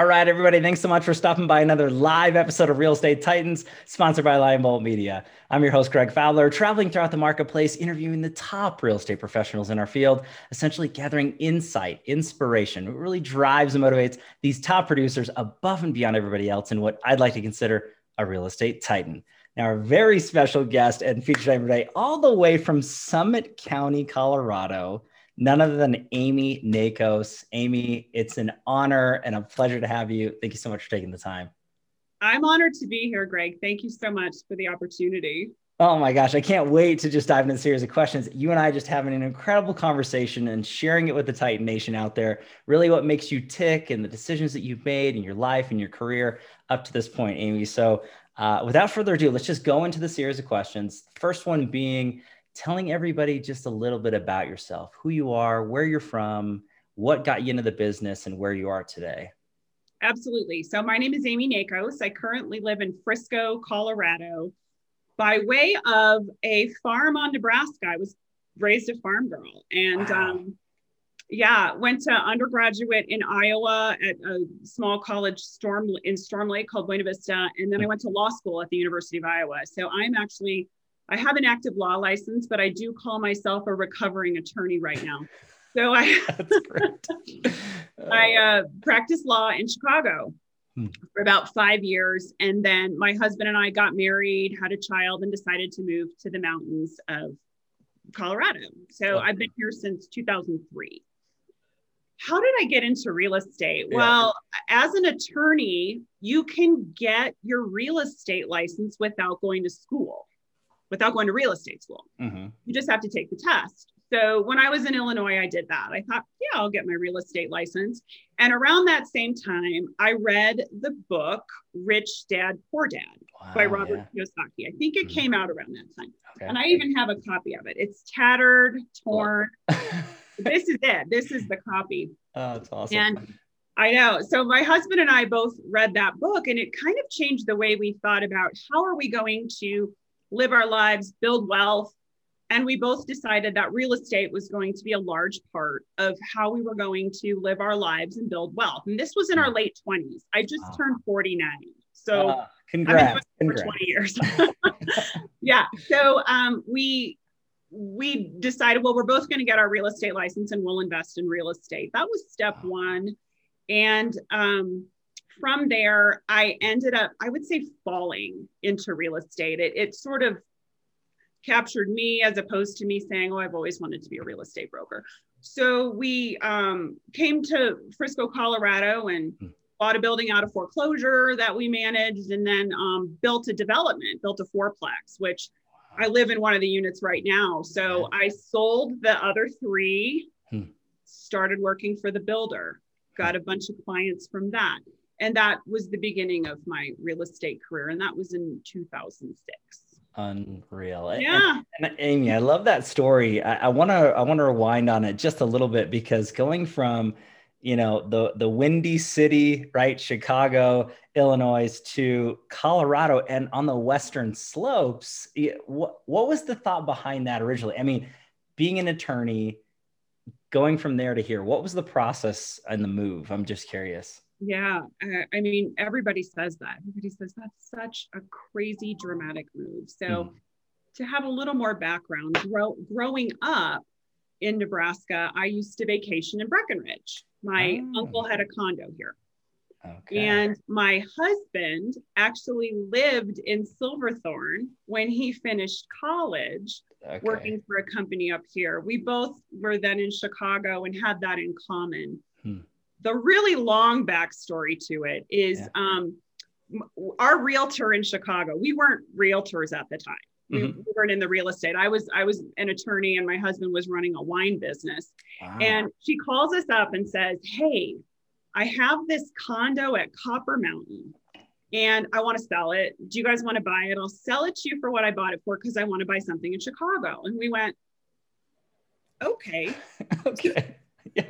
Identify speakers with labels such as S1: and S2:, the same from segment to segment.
S1: All right, everybody. Thanks so much for stopping by another live episode of Real Estate Titans, sponsored by Lion Bolt Media. I'm your host, Greg Fowler, traveling throughout the marketplace, interviewing the top real estate professionals in our field, essentially gathering insight, inspiration. What really drives and motivates these top producers above and beyond everybody else in what I'd like to consider a real estate titan. Now, our very special guest and featured today, all the way from Summit County, Colorado none other than Amy Nakos. Amy, it's an honor and a pleasure to have you. Thank you so much for taking the time.
S2: I'm honored to be here, Greg. Thank you so much for the opportunity.
S1: Oh my gosh, I can't wait to just dive into the series of questions. You and I just having an incredible conversation and sharing it with the Titan Nation out there. Really, what makes you tick and the decisions that you've made in your life and your career up to this point, Amy. So, uh, without further ado, let's just go into the series of questions. First one being, telling everybody just a little bit about yourself, who you are, where you're from, what got you into the business, and where you are today.
S2: Absolutely. So, my name is Amy Nakos. I currently live in Frisco, Colorado. By way of a farm on Nebraska, I was raised a farm girl. And wow. um, yeah, went to undergraduate in Iowa at a small college storm in Storm Lake called Buena Vista. And then I went to law school at the University of Iowa. So I'm actually I have an active law license, but I do call myself a recovering attorney right now. So I I uh, practiced law in Chicago hmm. for about five years, and then my husband and I got married, had a child, and decided to move to the mountains of Colorado. So I've been here since 2003. How did I get into real estate? Yeah. Well, as an attorney, you can get your real estate license without going to school without going to real estate school. Mm-hmm. You just have to take the test. So when I was in Illinois, I did that. I thought, yeah, I'll get my real estate license. And around that same time, I read the book Rich Dad Poor Dad wow, by Robert yeah. Kiyosaki. I think it mm-hmm. came out around that time. Okay. And I even have a copy of it. It's tattered, torn. this is it. This is the copy.
S1: Oh, that's awesome.
S2: And I know. So my husband and I both read that book and it kind of changed the way we thought about how are we going to live our lives, build wealth. And we both decided that real estate was going to be a large part of how we were going to live our lives and build wealth. And this was in our late 20s. I just wow. turned 49. So uh,
S1: congrats.
S2: for 20 years. yeah. So um, we we decided, well, we're both going to get our real estate license and we'll invest in real estate. That was step wow. one. And um, from there, I ended up, I would say, falling into real estate. It, it sort of captured me as opposed to me saying, Oh, I've always wanted to be a real estate broker. So we um, came to Frisco, Colorado, and hmm. bought a building out of foreclosure that we managed, and then um, built a development, built a fourplex, which I live in one of the units right now. So I sold the other three, hmm. started working for the builder, got a bunch of clients from that and that was the beginning of my real estate career and that was in 2006
S1: unreal.
S2: Yeah.
S1: and, and amy i love that story. I want to i want to rewind on it just a little bit because going from you know the the windy city right chicago illinois to colorado and on the western slopes what, what was the thought behind that originally? I mean being an attorney going from there to here what was the process and the move? I'm just curious
S2: yeah, I mean, everybody says that. Everybody says that's such a crazy dramatic move. So, mm. to have a little more background, grow, growing up in Nebraska, I used to vacation in Breckenridge. My oh. uncle had a condo here. Okay. And my husband actually lived in Silverthorne when he finished college, okay. working for a company up here. We both were then in Chicago and had that in common. Hmm the really long backstory to it is yeah. um, our realtor in Chicago. We weren't realtors at the time. Mm-hmm. We weren't in the real estate. I was I was an attorney, and my husband was running a wine business. Wow. And she calls us up and says, "Hey, I have this condo at Copper Mountain." and I want to sell it. Do you guys want to buy it? I'll sell it to you for what I bought it for because I want to buy something in Chicago. And we went, okay.
S1: okay. Yeah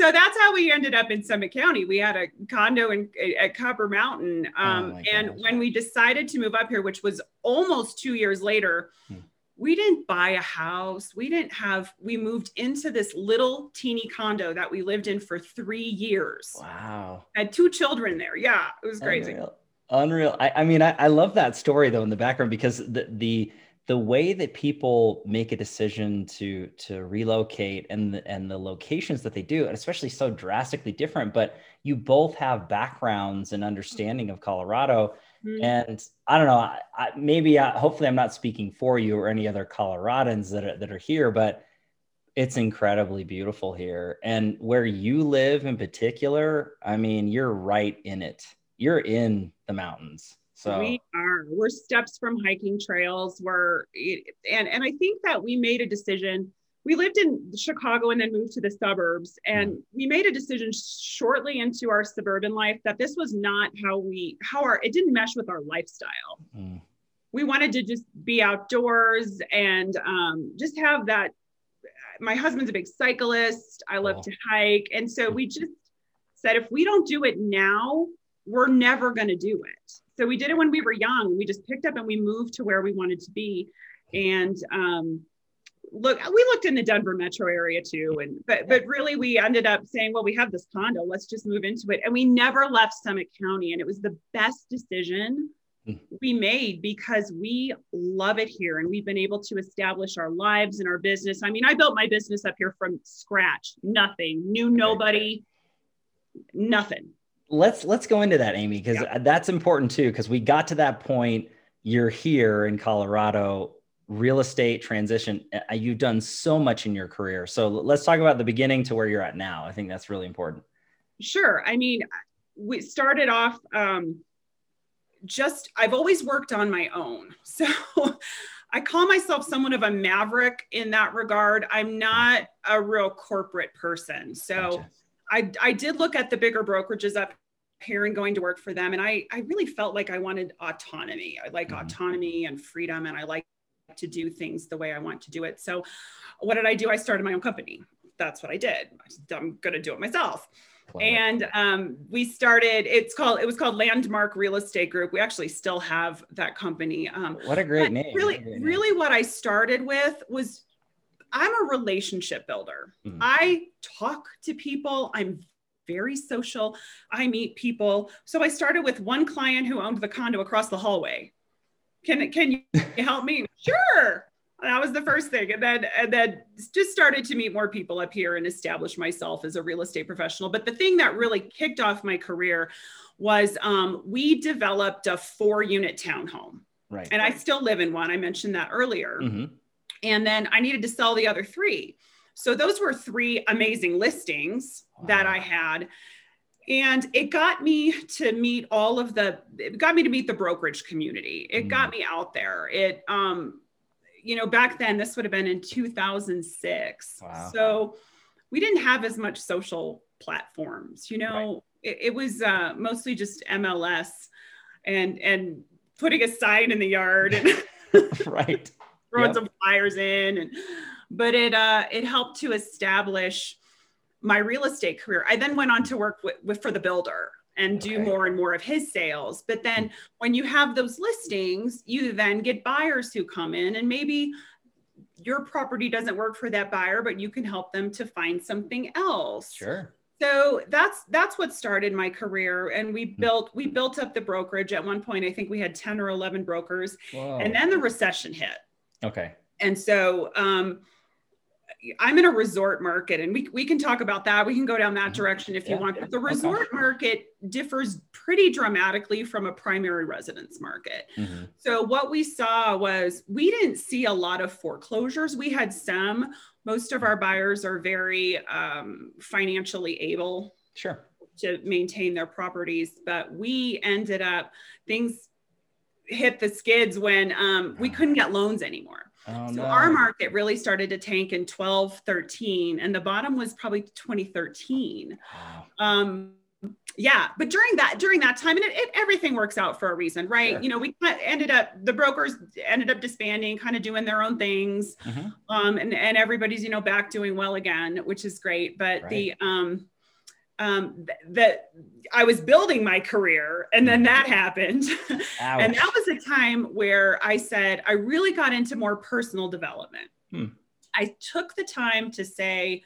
S2: so that's how we ended up in Summit County. We had a condo in at Copper Mountain, oh um, oh and when we decided to move up here, which was almost two years later, hmm. we didn't buy a house. We didn't have, we moved into this little teeny condo that we lived in for three years.
S1: Wow.
S2: Had two children there. Yeah, it was crazy.
S1: Unreal. Unreal. I, I mean, I, I love that story though in the background because the the the way that people make a decision to to relocate and the, and the locations that they do, and especially so drastically different, but you both have backgrounds and understanding of Colorado Mm-hmm. And I don't know, I, I, maybe I, hopefully I'm not speaking for you or any other Coloradans that are, that are here, but it's incredibly beautiful here. And where you live in particular, I mean, you're right in it. You're in the mountains. So
S2: we are. We're steps from hiking trails. We're and and I think that we made a decision we lived in Chicago and then moved to the suburbs. And mm. we made a decision shortly into our suburban life that this was not how we, how our, it didn't mesh with our lifestyle. Mm. We wanted to just be outdoors and um, just have that. My husband's a big cyclist. I love oh. to hike. And so we just said, if we don't do it now, we're never going to do it. So we did it when we were young. We just picked up and we moved to where we wanted to be. And, um, look we looked in the denver metro area too and but but really we ended up saying well we have this condo let's just move into it and we never left summit county and it was the best decision hmm. we made because we love it here and we've been able to establish our lives and our business i mean i built my business up here from scratch nothing knew nobody nothing
S1: let's let's go into that amy because yeah. that's important too because we got to that point you're here in colorado real estate transition uh, you've done so much in your career. So let's talk about the beginning to where you're at now. I think that's really important.
S2: Sure. I mean we started off um, just i've always worked on my own. So i call myself somewhat of a maverick in that regard. I'm not a real corporate person. So gotcha. I, I did look at the bigger brokerages up and going to work for them and i i really felt like i wanted autonomy i like mm-hmm. autonomy and freedom and i like to do things the way I want to do it. So, what did I do? I started my own company. That's what I did. I'm going to do it myself. And um, we started. It's called. It was called Landmark Real Estate Group. We actually still have that company. Um,
S1: what a great name!
S2: Really,
S1: great name.
S2: really, what I started with was I'm a relationship builder. Mm-hmm. I talk to people. I'm very social. I meet people. So I started with one client who owned the condo across the hallway. Can can you help me? Sure. That was the first thing. And then and then just started to meet more people up here and establish myself as a real estate professional. But the thing that really kicked off my career was um, we developed a four unit townhome.
S1: Right.
S2: And i still live in one. I mentioned that earlier. Mm-hmm. and then i needed to sell the other three so those were three amazing listings wow. that i had and it got me to meet all of the it got me to meet the brokerage community it mm. got me out there it um you know back then this would have been in 2006 wow. so we didn't have as much social platforms you know right. it, it, was uh, mostly just mls and and putting a sign in the yard and
S1: right
S2: throwing yep. some flyers in and but it uh it helped to establish my real estate career. I then went on to work with, with for the builder and do more and more of his sales. But then when you have those listings, you then get buyers who come in and maybe your property doesn't work for that buyer, but you can help them to find something else.
S1: Sure.
S2: So that's that's what started my career, and we hmm. built we built up the brokerage. At one point, I think we had ten or eleven brokers, Whoa. and then the recession hit.
S1: Okay.
S2: And so um, I'm in a resort market, and we, we can talk about that. We can go down that mm-hmm. direction if you want. But the resort okay. market differs pretty dramatically from a primary residence market. Mm-hmm. So, what we saw was we didn't see a lot of foreclosures. We had some. Most of our buyers are very um, financially able.
S1: Sure.
S2: To maintain their properties, but we ended up things hit the skids when um, we couldn't get loans anymore. Oh, so no. our market really started to tank in 12, 13, and the bottom was probably 2013. Wow. Um, yeah, but during that during that time, and it, it, everything works out for a reason, right? Sure. You know, we ended up the brokers ended up disbanding, kind of doing their own things, mm-hmm. um, and and everybody's you know back doing well again, which is great. But right. the um, um, th- that I was building my career, and then that happened. and that was a time where I said I really got into more personal development. Hmm. I took the time to say,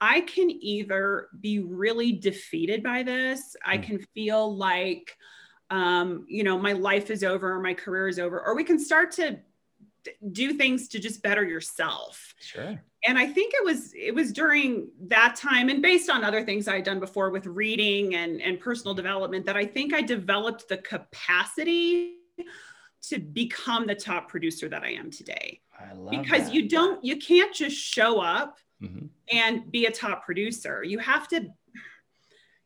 S2: I can either be really defeated by this, I hmm. can feel like, um, you know, my life is over, or my career is over, or we can start to do things to just better yourself.
S1: Sure.
S2: And i think it was it was during that time and based on other things i had done before with reading and and personal development that i think i developed the capacity to become the top producer that i am today. I love because
S1: that.
S2: you don't you can't just show up mm-hmm. and be a top producer. You have to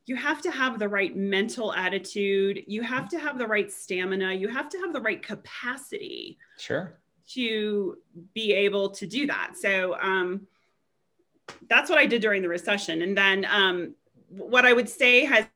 S2: you have to have the right mental attitude. You have to have the right stamina. You have to have the right capacity
S1: sure
S2: to be able to do that. So um, that's what I did during the recession. And then um, what I would say has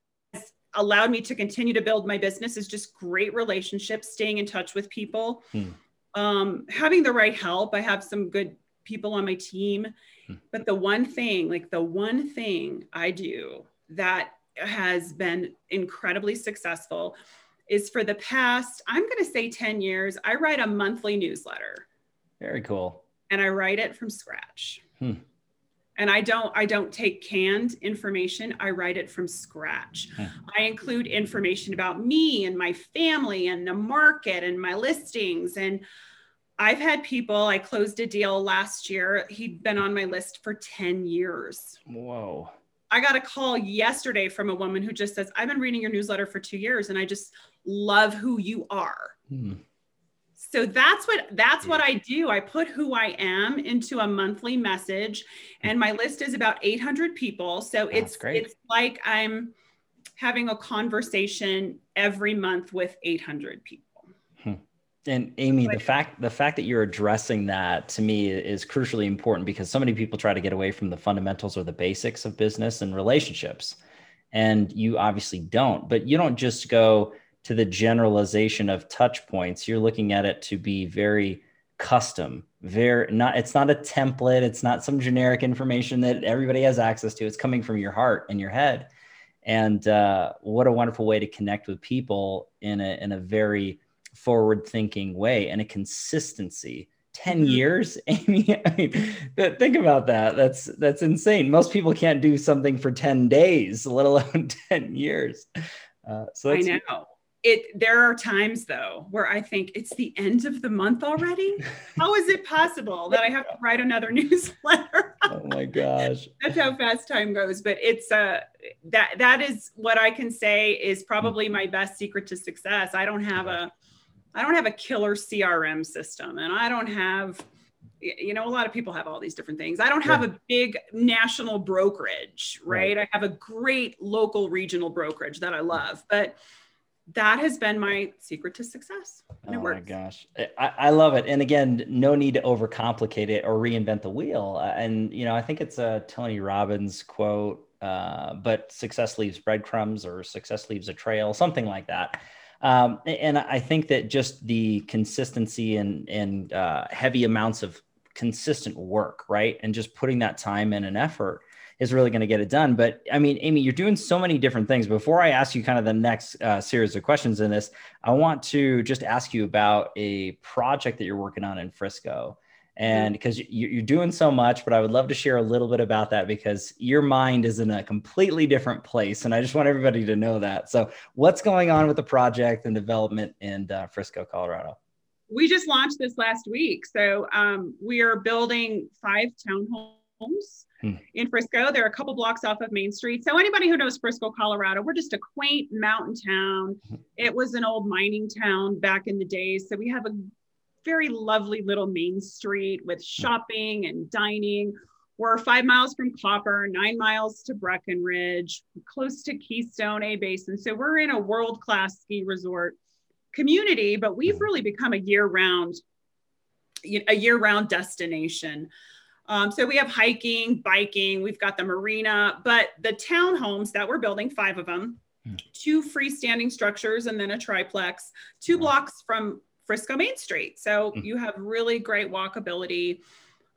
S2: allowed me to continue to build my business is just great relationships, staying in touch with people, hmm. um, having the right help. I have some good people on my team. Hmm. But the one thing, like the one thing I do that has been incredibly successful is for the past, I'm going to say 10 years, I write a monthly newsletter.
S1: Very cool.
S2: And I write it from scratch. Hmm. And I don't I don't take canned information. I write it from scratch. Hmm. I include information about me and my family and the market and my listings and I've had people, I closed a deal last year. He'd been on my list for 10 years.
S1: Whoa.
S2: I got a call yesterday from a woman who just says, I've been reading your newsletter for two years and I just love who you are. Hmm. So that's what that's what I do. I put who I am into a monthly message and my list is about 800 people. So it's great. it's like I'm having a conversation every month with 800 people.
S1: And Amy, the fact the fact that you're addressing that to me is crucially important because so many people try to get away from the fundamentals or the basics of business and relationships. And you obviously don't, but you don't just go to the generalization of touch points. You're looking at it to be very custom very not it's not a template. It's not some generic information that everybody has access to. It's coming from your heart and your head. And uh, what a wonderful way to connect with people in a, in a very forward thinking way and a consistency. 10 mm-hmm. years amy? I mean think about that. That's that's insane. Most people can't do something for 10 days let alone 10 years.
S2: Uh, so i know. It there are times though where i think it's the end of the month already. How is it possible that i have to write another newsletter?
S1: Oh my gosh.
S2: That's how fast time goes but it's uh that that is what i can say is probably my best secret to success. I don't have a i don't have a killer crm system and i don't have you know a lot of people have all these different things i don't have a big national brokerage right? right i have a great local regional brokerage that i love but that has been my secret to success.
S1: And oh my gosh, I, I, love it. And again, no need to overcomplicate it or reinvent the wheel. Uh, and you know, I think it's a Tony Robbins quote, uh, but success leaves breadcrumbs or success leaves a trail, something like that. Um, and I think that just the consistency and and uh, heavy amounts of consistent work, right, and just putting that time in and effort is really going to get it done. But I mean, Amy, you're doing so many different things. Before I ask you kind of the next uh, series of questions in this, I want to just ask you about a project that you're working on in Frisco. And because mm-hmm. you're doing so much, but I would love to share a little bit about that because your mind is in a completely different place. And I just want everybody to know that. So, what's going on with the project and development in uh, Frisco, Colorado?
S2: We just launched this last week. So, um, we are building five townhomes Hmm. in Frisco. They're a couple blocks off of Main Street. So anybody who knows Frisco, Colorado, we're just a quaint mountain town. Hmm. It was an old mining town back in the days. So we have a very lovely little main street with hmm. shopping and dining. We're five miles from Copper, nine miles to Breckenridge, close to Keystone A Basin. So we're in a world-class ski resort community, but we've really become a year-round, a year-round destination. Um, so we have hiking, biking, we've got the marina, but the townhomes that we're building, five of them, hmm. two freestanding structures and then a triplex, two blocks from Frisco Main Street. So hmm. you have really great walkability.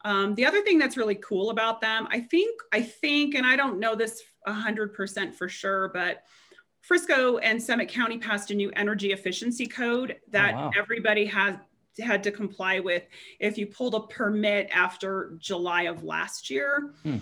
S2: Um, the other thing that's really cool about them, I think, I think, and I don't know this 100% for sure, but Frisco and Summit County passed a new energy efficiency code that oh, wow. everybody has had to comply with if you pulled a permit after July of last year. Hmm.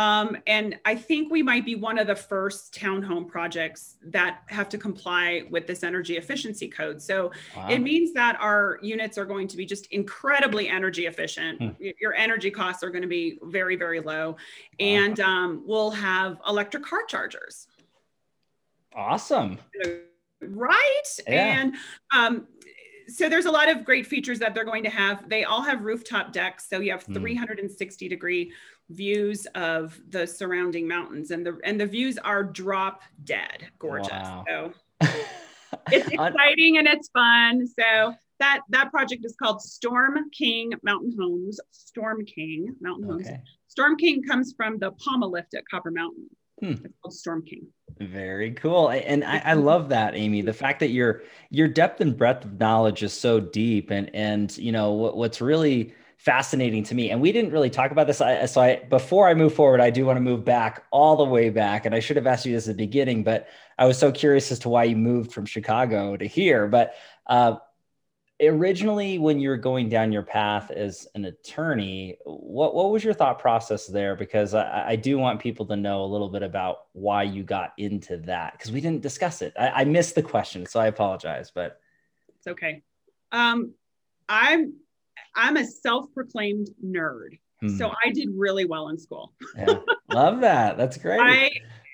S2: Um, and I think we might be one of the first townhome projects that have to comply with this energy efficiency code. So wow. it means that our units are going to be just incredibly energy efficient. Hmm. Your energy costs are going to be very, very low. Wow. And um, we'll have electric car chargers.
S1: Awesome.
S2: Right. Yeah. And um, so there's a lot of great features that they're going to have. They all have rooftop decks. So you have hmm. 360 degree views of the surrounding mountains and the and the views are drop dead gorgeous. Wow. So it's exciting and it's fun. So that that project is called Storm King Mountain Homes. Storm King Mountain okay. Homes. Storm King comes from the Poma lift at Copper Mountain. Hmm. It's called Storm King.
S1: Very cool. And I, I, love that, Amy. The fact that your your depth and breadth of knowledge is so deep. And and you know what, what's really fascinating to me. And we didn't really talk about this. I, so I before I move forward, I do want to move back all the way back. And I should have asked you this at the beginning, but I was so curious as to why you moved from Chicago to here. But uh, originally when you were going down your path as an attorney what, what was your thought process there because I, I do want people to know a little bit about why you got into that because we didn't discuss it I, I, missed the question so i apologize but
S2: it's okay um, i'm i'm a self-proclaimed nerd hmm. so i did really well in school
S1: yeah love that that's great
S2: I,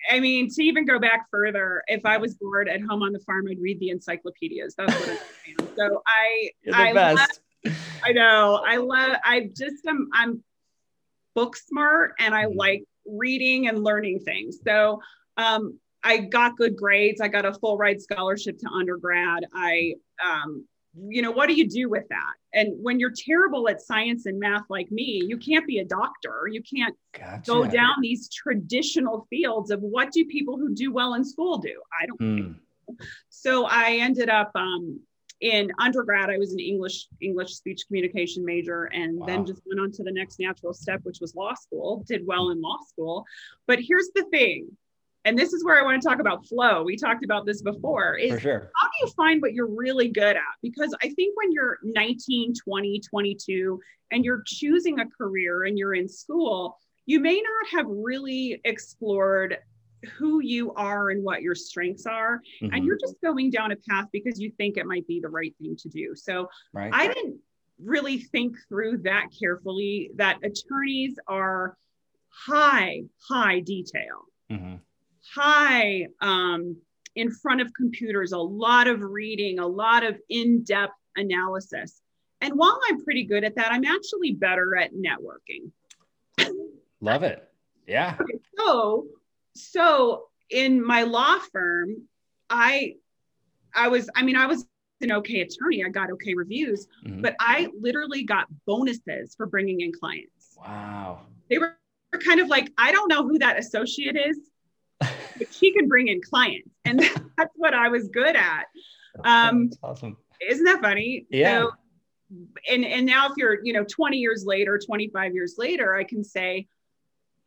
S2: I mean, to even go back further, if I was bored at home on the farm, I'd read the encyclopedias. That's what I'm saying. So I, I, best. Love, I know, I love, I just am, I'm book smart and I mm-hmm. like reading and learning things. So um, I got good grades. I got a full ride scholarship to undergrad. I um, you know what do you do with that and when you're terrible at science and math like me you can't be a doctor you can't gotcha. go down these traditional fields of what do people who do well in school do i don't hmm. so i ended up um, in undergrad i was an english english speech communication major and wow. then just went on to the next natural step which was law school did well in law school but here's the thing and this is where I want to talk about flow. We talked about this before. Is sure. how do you find what you're really good at? Because I think when you're 19, 20, 22, and you're choosing a career and you're in school, you may not have really explored who you are and what your strengths are. Mm-hmm. And you're just going down a path because you think it might be the right thing to do. So right. I didn't really think through that carefully that attorneys are high, high detail. Mm-hmm high um, in front of computers, a lot of reading, a lot of in depth analysis. And while I'm pretty good at that, I'm actually better at networking.
S1: Love it. Yeah.
S2: So, so in my law firm, I, I was, I mean, I was an okay attorney. I got okay reviews, mm-hmm. but I literally got bonuses for bringing in clients.
S1: Wow.
S2: They were kind of like, I don't know who that associate is, but she can bring in clients. And that's what I was good at. Um, that's awesome. Isn't that funny?
S1: Yeah. So,
S2: and, and now if you're, you know, 20 years later, 25 years later, I can say,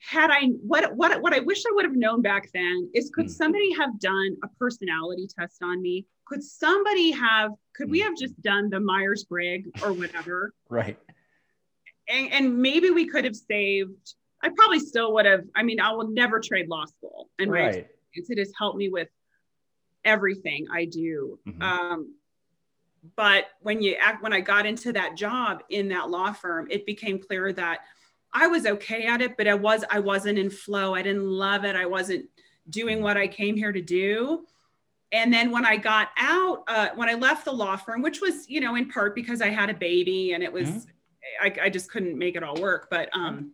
S2: had I what what what I wish I would have known back then is could mm. somebody have done a personality test on me? Could somebody have could mm. we have just done the Myers Briggs or whatever?
S1: right.
S2: And, and maybe we could have saved I probably still would have. I mean, I will never trade law school, and right. my experience it has helped me with everything I do. Mm-hmm. Um, but when you act, when I got into that job in that law firm, it became clear that I was okay at it, but I was I wasn't in flow. I didn't love it. I wasn't doing mm-hmm. what I came here to do. And then when I got out, uh, when I left the law firm, which was you know in part because I had a baby and it was mm-hmm. I, I, just couldn't make it all work, but um,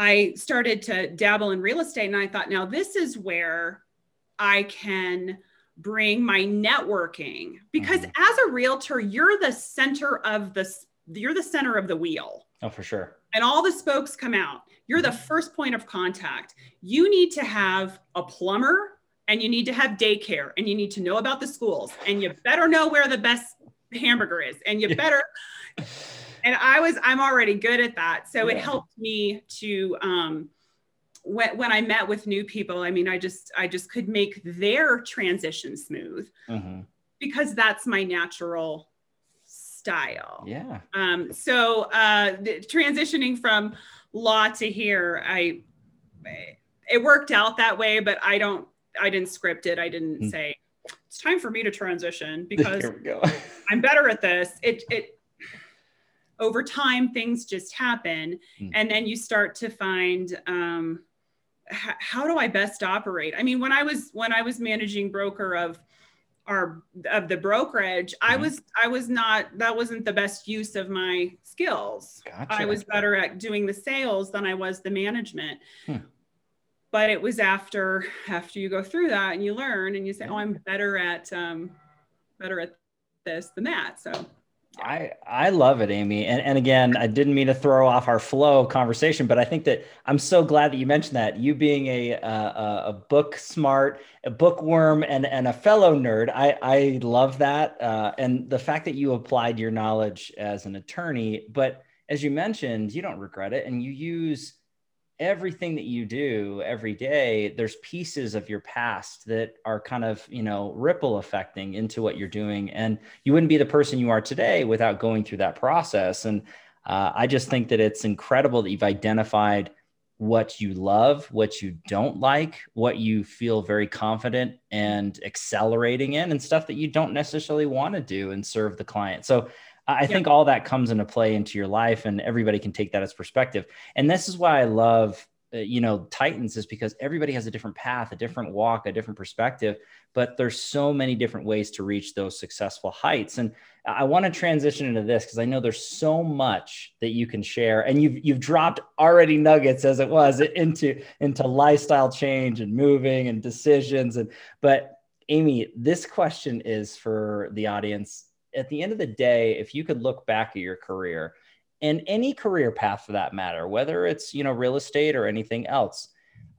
S2: I started to dabble in real estate and I thought, now this is where I can bring my networking because mm-hmm. as a realtor, you're the center of the you're the center of the wheel.
S1: Oh, for sure.
S2: And all the spokes come out. You're the first point of contact. You need to have a plumber and you need to have daycare and you need to know about the schools and you better know where the best hamburger is and you yeah. better and I was, I'm already good at that. So yeah. it helped me to, um, when, when I met with new people, I mean, I just, I just could make their transition smooth mm-hmm. because that's my natural style.
S1: Yeah.
S2: Um, so uh, transitioning from law to here, I, it worked out that way, but I don't, I didn't script it. I didn't mm. say it's time for me to transition because I'm better at this. It, it, over time, things just happen. Mm. And then you start to find, um, h- how do I best operate? I mean, when I was, when I was managing broker of, our of the brokerage mm-hmm. i was i was not that wasn't the best use of my skills gotcha. i was better at doing the sales than i was the management hmm but it was after after you go through that and you learn and you say oh i'm better at um, better at this than that so
S1: I I love it, Amy. And and again, I didn't mean to throw off our flow of conversation, but I think that I'm so glad that you mentioned that. You being a a, a book smart, a bookworm, and and a fellow nerd, I I love that. Uh, and the fact that you applied your knowledge as an attorney, but as you mentioned, you don't regret it, and you use everything that you do every day there's pieces of your past that are kind of you know ripple affecting into what you're doing and you wouldn't be the person you are today without going through that process and uh, i just think that it's incredible that you've identified what you love what you don't like what you feel very confident and accelerating in and stuff that you don't necessarily want to do and serve the client. So I think all that comes into play into your life, and everybody can take that as perspective. And this is why I love, uh, you know, Titans is because everybody has a different path, a different walk, a different perspective. But there's so many different ways to reach those successful heights. And I want to transition into this because I know there's so much that you can share, and you've you've dropped already nuggets as it was into into lifestyle change and moving and decisions. And but Amy, this question is for the audience at the end of the day, if you could look back at your career and any career path for that matter, whether it's you know real estate or anything else,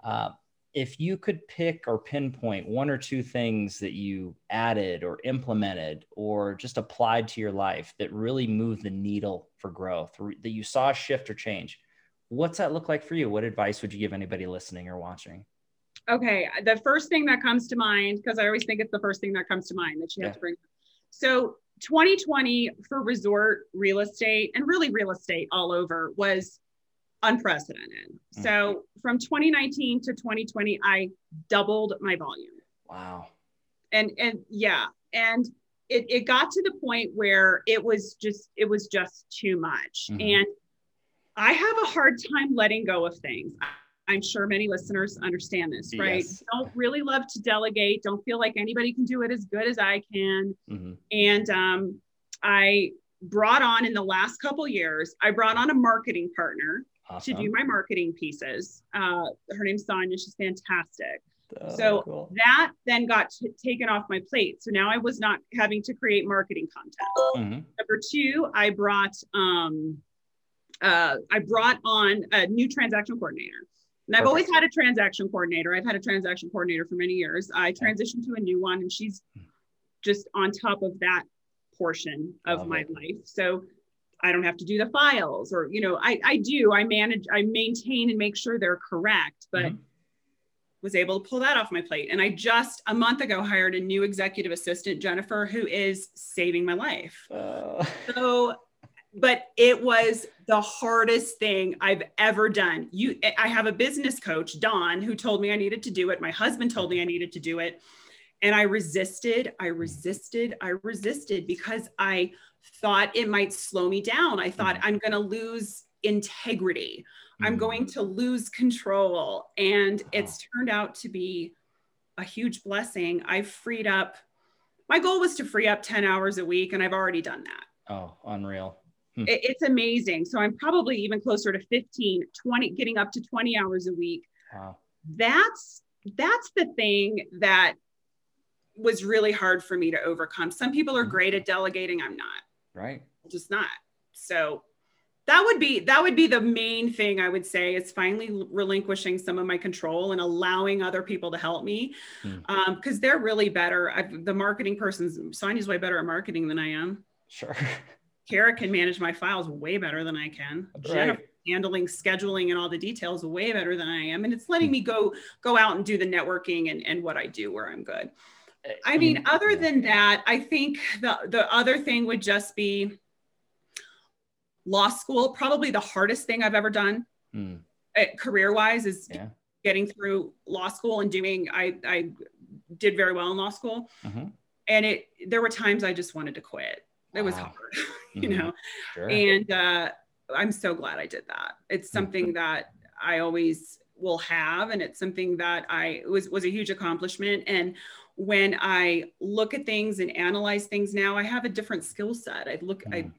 S1: uh, if you could pick or pinpoint one or two things that you added or implemented or just applied to your life that really moved the needle for growth, that you saw a shift or change, what's that look like for you? What advice would you give anybody listening or watching?
S2: Okay, the first thing that comes to mind, because I always think it's the first thing that comes to mind that you have to bring. Up. So 2020 for resort real estate and really real estate all over was unprecedented. Mm. So from 2019 to 2020, I doubled my volume.
S1: Wow.
S2: And and yeah, and it, it got to the point where it was just it was just too much. Mm-hmm. And I have a hard time letting go of things. I'm sure many listeners understand this, right? Yes. Don't really love to delegate. Don't feel like anybody can do it as good as I can. Mm-hmm. And um, I brought on in the last couple years, I brought on a marketing partner awesome. to do my marketing pieces. Uh, her name's Sonia. She's fantastic. Oh, so cool. that then got t- taken off my plate. So now I was not having to create marketing content. Mm-hmm. Number two, I brought um, uh, I brought on a new transaction coordinator. And I've always had a transaction coordinator. I've had a transaction coordinator for many years. I transitioned to a new one, and she's just on top of that portion of Love my it. life. So I don't have to do the files, or you know, I I do. I manage, I maintain, and make sure they're correct. But mm-hmm. was able to pull that off my plate. And I just a month ago hired a new executive assistant, Jennifer, who is saving my life. Uh. So but it was the hardest thing I've ever done. You I have a business coach, Don, who told me I needed to do it. My husband told me I needed to do it. And I resisted, I resisted, I resisted because I thought it might slow me down. I thought mm-hmm. I'm going to lose integrity. I'm mm-hmm. going to lose control. And it's turned out to be a huge blessing. I've freed up, my goal was to free up 10 hours a week, and I've already done that.
S1: Oh, unreal.
S2: Hmm. It, it's amazing. So I'm probably even closer to 15, 20, getting up to 20 hours a week. Wow. That's that's the thing that was really hard for me to overcome. Some people are hmm. great at delegating. I'm not.
S1: Right.
S2: Just not. So that would be that would be the main thing I would say is finally relinquishing some of my control and allowing other people to help me because hmm. um, they're really better. I've, the marketing person's Sonia's way better at marketing than I am.
S1: Sure.
S2: Kara can manage my files way better than I can. Right. Jennifer handling scheduling and all the details way better than I am. And it's letting me go go out and do the networking and, and what I do where I'm good. I mean, other than that, I think the the other thing would just be law school. Probably the hardest thing I've ever done, mm. career wise, is yeah. getting through law school and doing. I I did very well in law school, mm-hmm. and it there were times I just wanted to quit. It was hard, you mm-hmm. know, sure. and uh, I'm so glad I did that. It's something that I always will have, and it's something that I was was a huge accomplishment and when I look at things and analyze things now, I have a different skill set. I look, mm. I,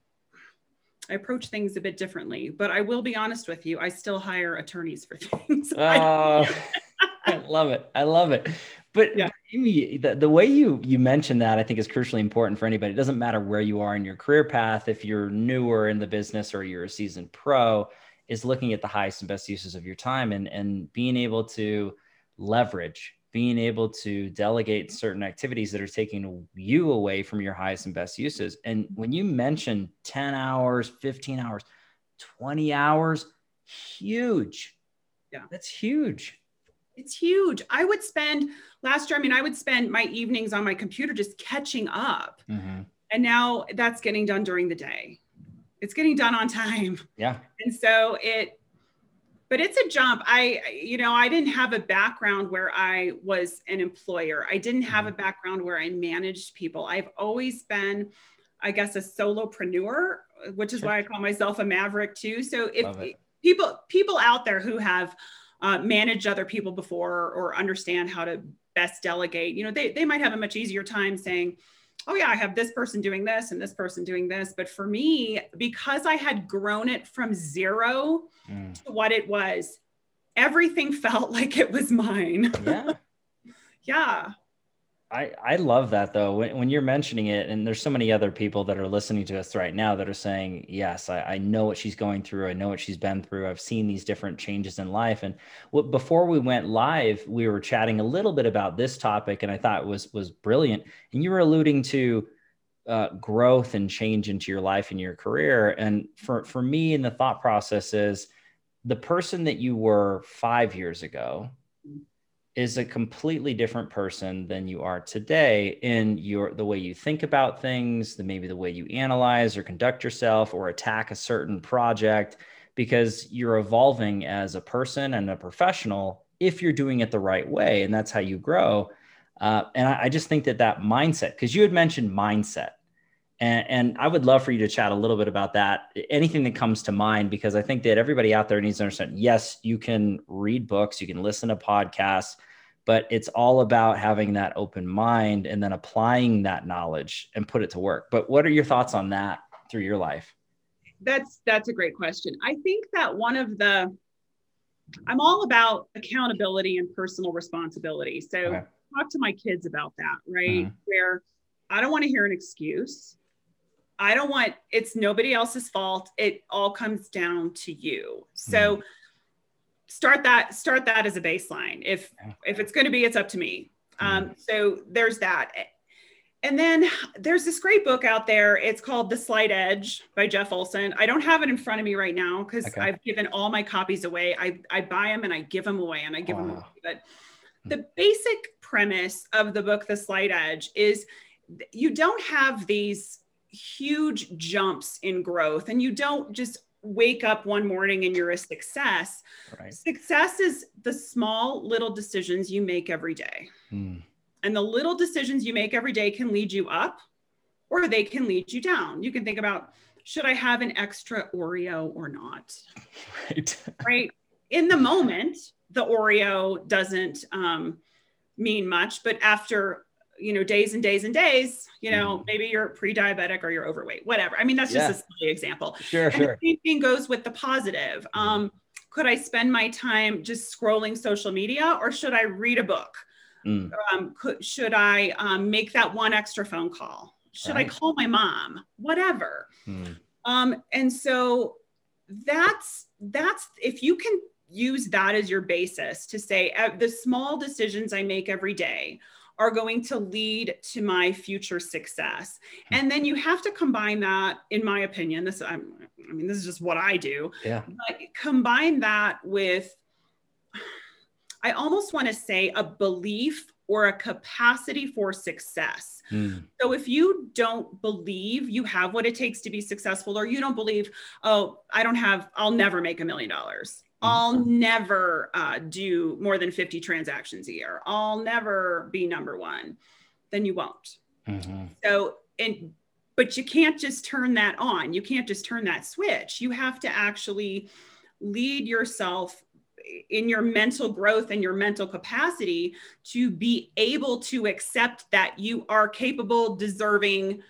S2: I approach things a bit differently, but I will be honest with you, I still hire attorneys for things.
S1: Oh, I love it. I love it. But yeah. Amy, the, the way you you mentioned that I think is crucially important for anybody. It doesn't matter where you are in your career path, if you're newer in the business or you're a seasoned pro, is looking at the highest and best uses of your time and and being able to leverage being able to delegate certain activities that are taking you away from your highest and best uses. And when you mention 10 hours, 15 hours, 20 hours, huge.
S2: Yeah.
S1: That's huge.
S2: It's huge. I would spend last year, I mean, I would spend my evenings on my computer just catching up. Mm-hmm. And now that's getting done during the day. It's getting done on time.
S1: Yeah.
S2: And so it but it's a jump i you know i didn't have a background where i was an employer i didn't have a mm-hmm. background where i managed people i've always been i guess a solopreneur which is why i call myself a maverick too so if people people out there who have uh, managed other people before or understand how to best delegate. You know they, they might have a much easier time saying oh yeah i have this person doing this and this person doing this. But for me because i had grown it from zero mm. to what it was everything felt like it was mine.
S1: Yeah.
S2: Yeah
S1: I, I love that though. When, when you're mentioning it and there's so many other people that are listening to us right now that are saying yes I, I know what she's going through. I know what she's been through. I've seen these different changes in life. And what, before we went live we were chatting a little bit about this topic and i thought was was brilliant. And you were alluding to uh, growth and change into your life and your career. And for for me and the thought process is the person that you were five years ago is a completely different person than you are today in your the way you think about things the maybe the way you analyze or conduct yourself or attack a certain project because you're evolving as a person and a professional if you're doing it the right way and that's how you grow. Uh, and I, I, just think that that mindset because you had mentioned mindset and, and i would love for you to chat a little bit about that anything that comes to mind because i think that everybody out there needs to understand yes you can read books you can listen to podcasts but it's all about having that open mind and then applying that knowledge and put it to work. But what are your thoughts on that through your life?
S2: That's that's a great question. I think that one of the i'm all about accountability and personal responsibility. So okay. talk to my kids about that right? Mm-hmm. where i don't want to hear an excuse I don't want it's nobody else's fault. It all comes down to you. So mm. start that start that as a baseline. If if it's going to be, it's up to me. Mm. Um, so there's that. And then there's this great book out there. It's called The Slight Edge by Jeff Olson. I don't have it in front of me right now because okay. I've given all my copies away. I, I buy them and I give them away and I give wow. them away. But the basic premise of the book, The Slight Edge, is you don't have these huge jumps in growth and you don't just wake up one morning and you're a success. Right. Success is the small little decisions you make every day. Mm. And the little decisions you make every day can lead you up or they can lead you down. You can think about should I have an extra Oreo or not? Right. right. In the moment, the Oreo doesn't um, mean much, but after you know days and days and days you know mm. maybe you're pre-diabetic or you're overweight whatever i mean that's just yeah. a silly example
S1: sure and sure
S2: the same thing goes with the positive mm. um, could i spend my time just scrolling social media or should i read a book mm. um, could, should i um, make that one extra phone call should right. i call my mom whatever mm. um, and so that's that's if you can use that as your basis to say uh, the small decisions i make every day are going to lead to my future success hmm. and then you have to combine that in my opinion this I'm, i mean this is just what i do
S1: yeah
S2: but combine that with i almost want to say a belief or a capacity for success. Mm. So if you don't believe you have what it takes to be successful, or you don't believe, oh, I don't have, I'll never make a million dollars. I'll never uh, do more than 50 transactions a year. I'll never be number one. Then you won't. Mm-hmm. So, and, but you can't just turn that on. You can't just turn that switch. You have to actually lead yourself in your mental growth and your mental capacity to be able to accept that you are capable, deserving,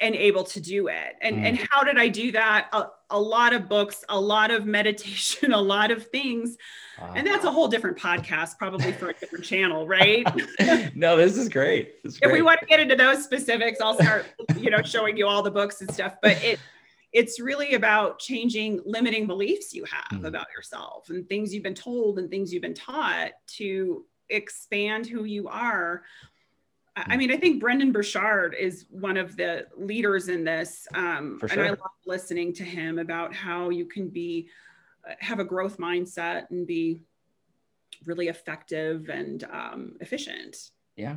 S2: and able to do it. And, mm. and how did I do that? A, a, lot of books, a lot of meditation, a lot of things. Wow. And that's a whole different podcast, probably for a different channel, right?
S1: no, this is great. This is
S2: great. If we want to get into those specifics, I'll start, you know, showing you all the books and stuff. But it it's really about changing limiting beliefs you have mm about yourself and things you've been told and things you've been taught to expand who you are I mean, I think Brendon Burchard is one of the leaders in this. Um,
S1: sure.
S2: And I love listening to him about how you can be, uh, have a growth mindset and be really effective and um, efficient.
S1: Yeah.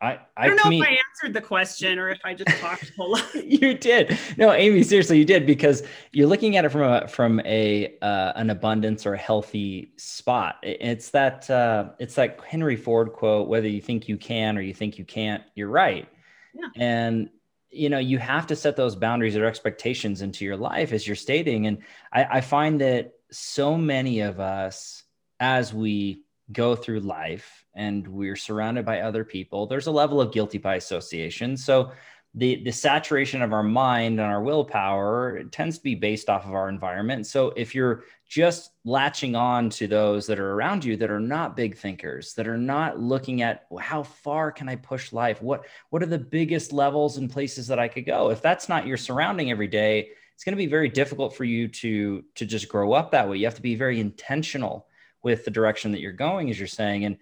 S2: I, I, I, don't know me, if I answered the question or if I just talked a whole lot.
S1: you did. No, Amy, seriously, you did because you're looking at it from a from a uh, an abundance or a healthy spot. It's that uh, it's that Henry Ford quote: "Whether you think you can or you think you can't, you're right." Yeah. And you know you have to set those boundaries or expectations into your life as you're stating. And I, I find that so many of us, as we go through life and we're surrounded by other people, there's a level of guilty by association. So the the saturation of our mind and our willpower tends to be based off of our environment. So if you're just latching on to those that are around you that are not big thinkers, that are not looking at how far can I push life? What what are the biggest levels and places that I could go? If that's not your surrounding every day, it's going to be very difficult for you to to just grow up that way. You have to be very intentional with the direction that you're going, as you're saying. And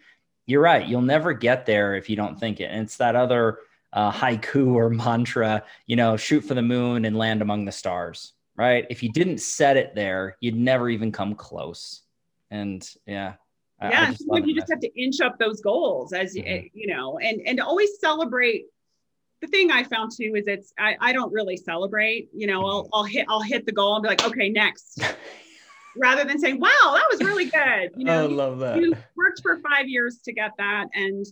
S1: you're right, you'll never get there if you don't think it. And it's that other uh, haiku or mantra, you know, shoot for the moon and land among the stars, right? If you didn't set it there, you'd never even come close. And yeah.
S2: Yeah, I, I you just have to inch up those goals as mm-hmm. you know, and and always celebrate the thing I found too is it's I, I don't really celebrate. You know, I'll mm-hmm. I'll hit I'll hit the goal and be like, okay, next. rather than saying, wow, that was really good.
S1: You know, I love that.
S2: You worked for five years to get that and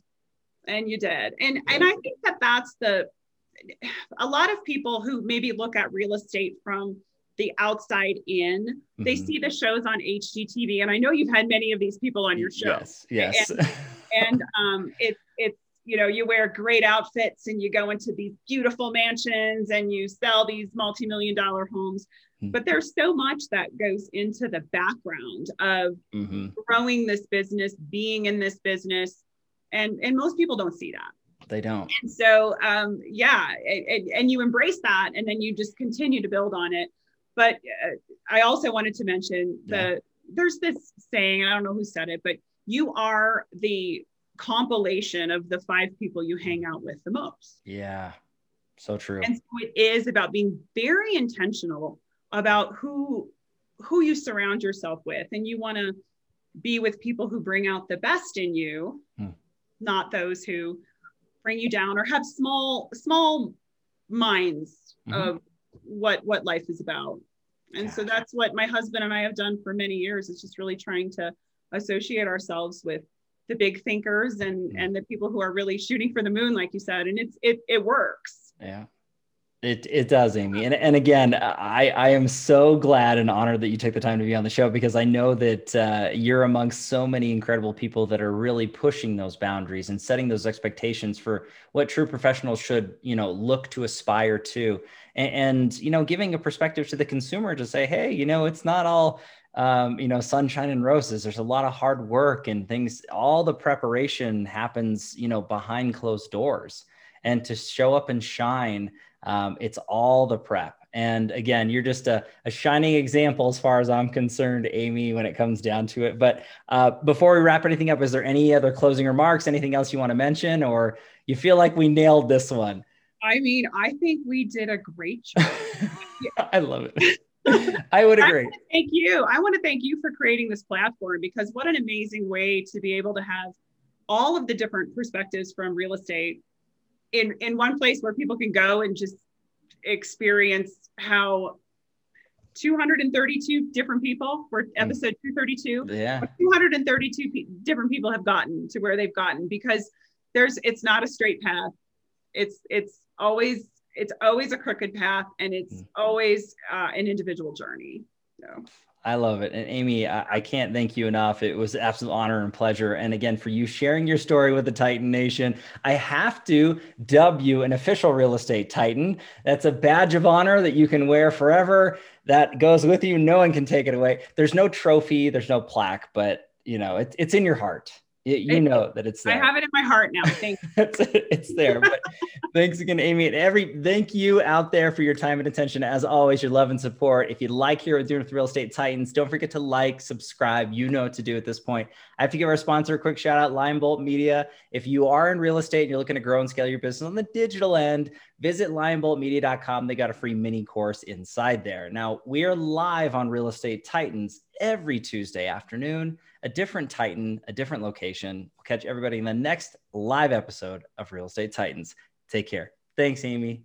S2: and you did. And and I think that that's the a lot of people who maybe look at real estate from the outside in, mm-hmm. they see the shows on HGTV. And I know you've had many of these people on your show.
S1: Yes. Yes.
S2: And, and um, it, it's, you know, you wear great outfits and you go into these beautiful mansions and you sell these multi-million dollar homes. Mm-hmm. But there's so much that goes into the background of mm-hmm. growing this business, being in this business, and and most people don't see that.
S1: They don't.
S2: And so, um, yeah, and, and you embrace that, and then you just continue to build on it. But uh, I also wanted to mention the yeah. there's this saying, I don't know who said it, but you are the compilation of the five people you hang out with the most.
S1: Yeah. So true.
S2: And so it is about being very intentional about who who you surround yourself with and you want to be with people who bring out the best in you hmm. not those who bring you down or have small small minds mm-hmm. of what what life is about and so that's what my husband and i have done for many years it's just really trying to associate ourselves with the big thinkers and mm-hmm. and the people who are really shooting for the moon like you said and it's it it works
S1: yeah it, it does, Amy. And, and again, I, I am so glad and honored that you took the time to be on the show because I know that uh, you're among so many incredible people that are really pushing those boundaries and setting those expectations for what true professionals should, you know, look to aspire to. And, and you know, giving a perspective to the consumer to say, hey, you know, it's not all um, you know, sunshine and roses. There's a lot of hard work and things. All the preparation happens, you know, behind closed doors. And to show up and shine um, it's all the prep And again, you're just a, a, shining example as far as I'm concerned, Amy, when it comes down to it. But uh, before we wrap anything up, is there any other closing remarks, anything else you want to mention, or you feel like we nailed this one?
S2: I mean, I think we did a great job.
S1: I love it. I would agree. I
S2: thank you. I want to thank you for creating this platform because what an amazing way to be able to have all of the different perspectives from real estate in in one place where people can go and just experience how 232 different people for hmm. episode 232
S1: yeah
S2: 232 pe- different people have gotten to where they've gotten because there's it's not a straight path it's it's always it's always a crooked path and it's mm. always uh, an individual journey so
S1: I love it. And Amy, I, I, can't thank you enough. It was an absolute honor and pleasure. And again, for you sharing your story with the Titan Nation, I have to dub you an official real estate Titan. That's a badge of honor that you can wear forever. That goes with you. No one can take it away. There's no trophy, there's no plaque, but you know, it, it's in your heart you know that it's there.
S2: I have it in my heart now. Thank
S1: it's, it's there. But thanks again, Amy. And every thank you out there for your time and attention. As always, your love and support. If you like here at Doing with Real Estate Titans, don't forget to like, subscribe. You know what to do at this point. I have to give our sponsor a quick shout out, Lion Bolt Media. If you are in real estate and you're looking to grow and scale your business on the digital end, visit lionboltmedia.com. They got a free mini course inside there. Now, we are live on Real Estate Titans every Tuesday afternoon a different Titan, a different location. We'll catch everybody in the next live episode of Real Estate Titans. Take care. Thanks, Amy.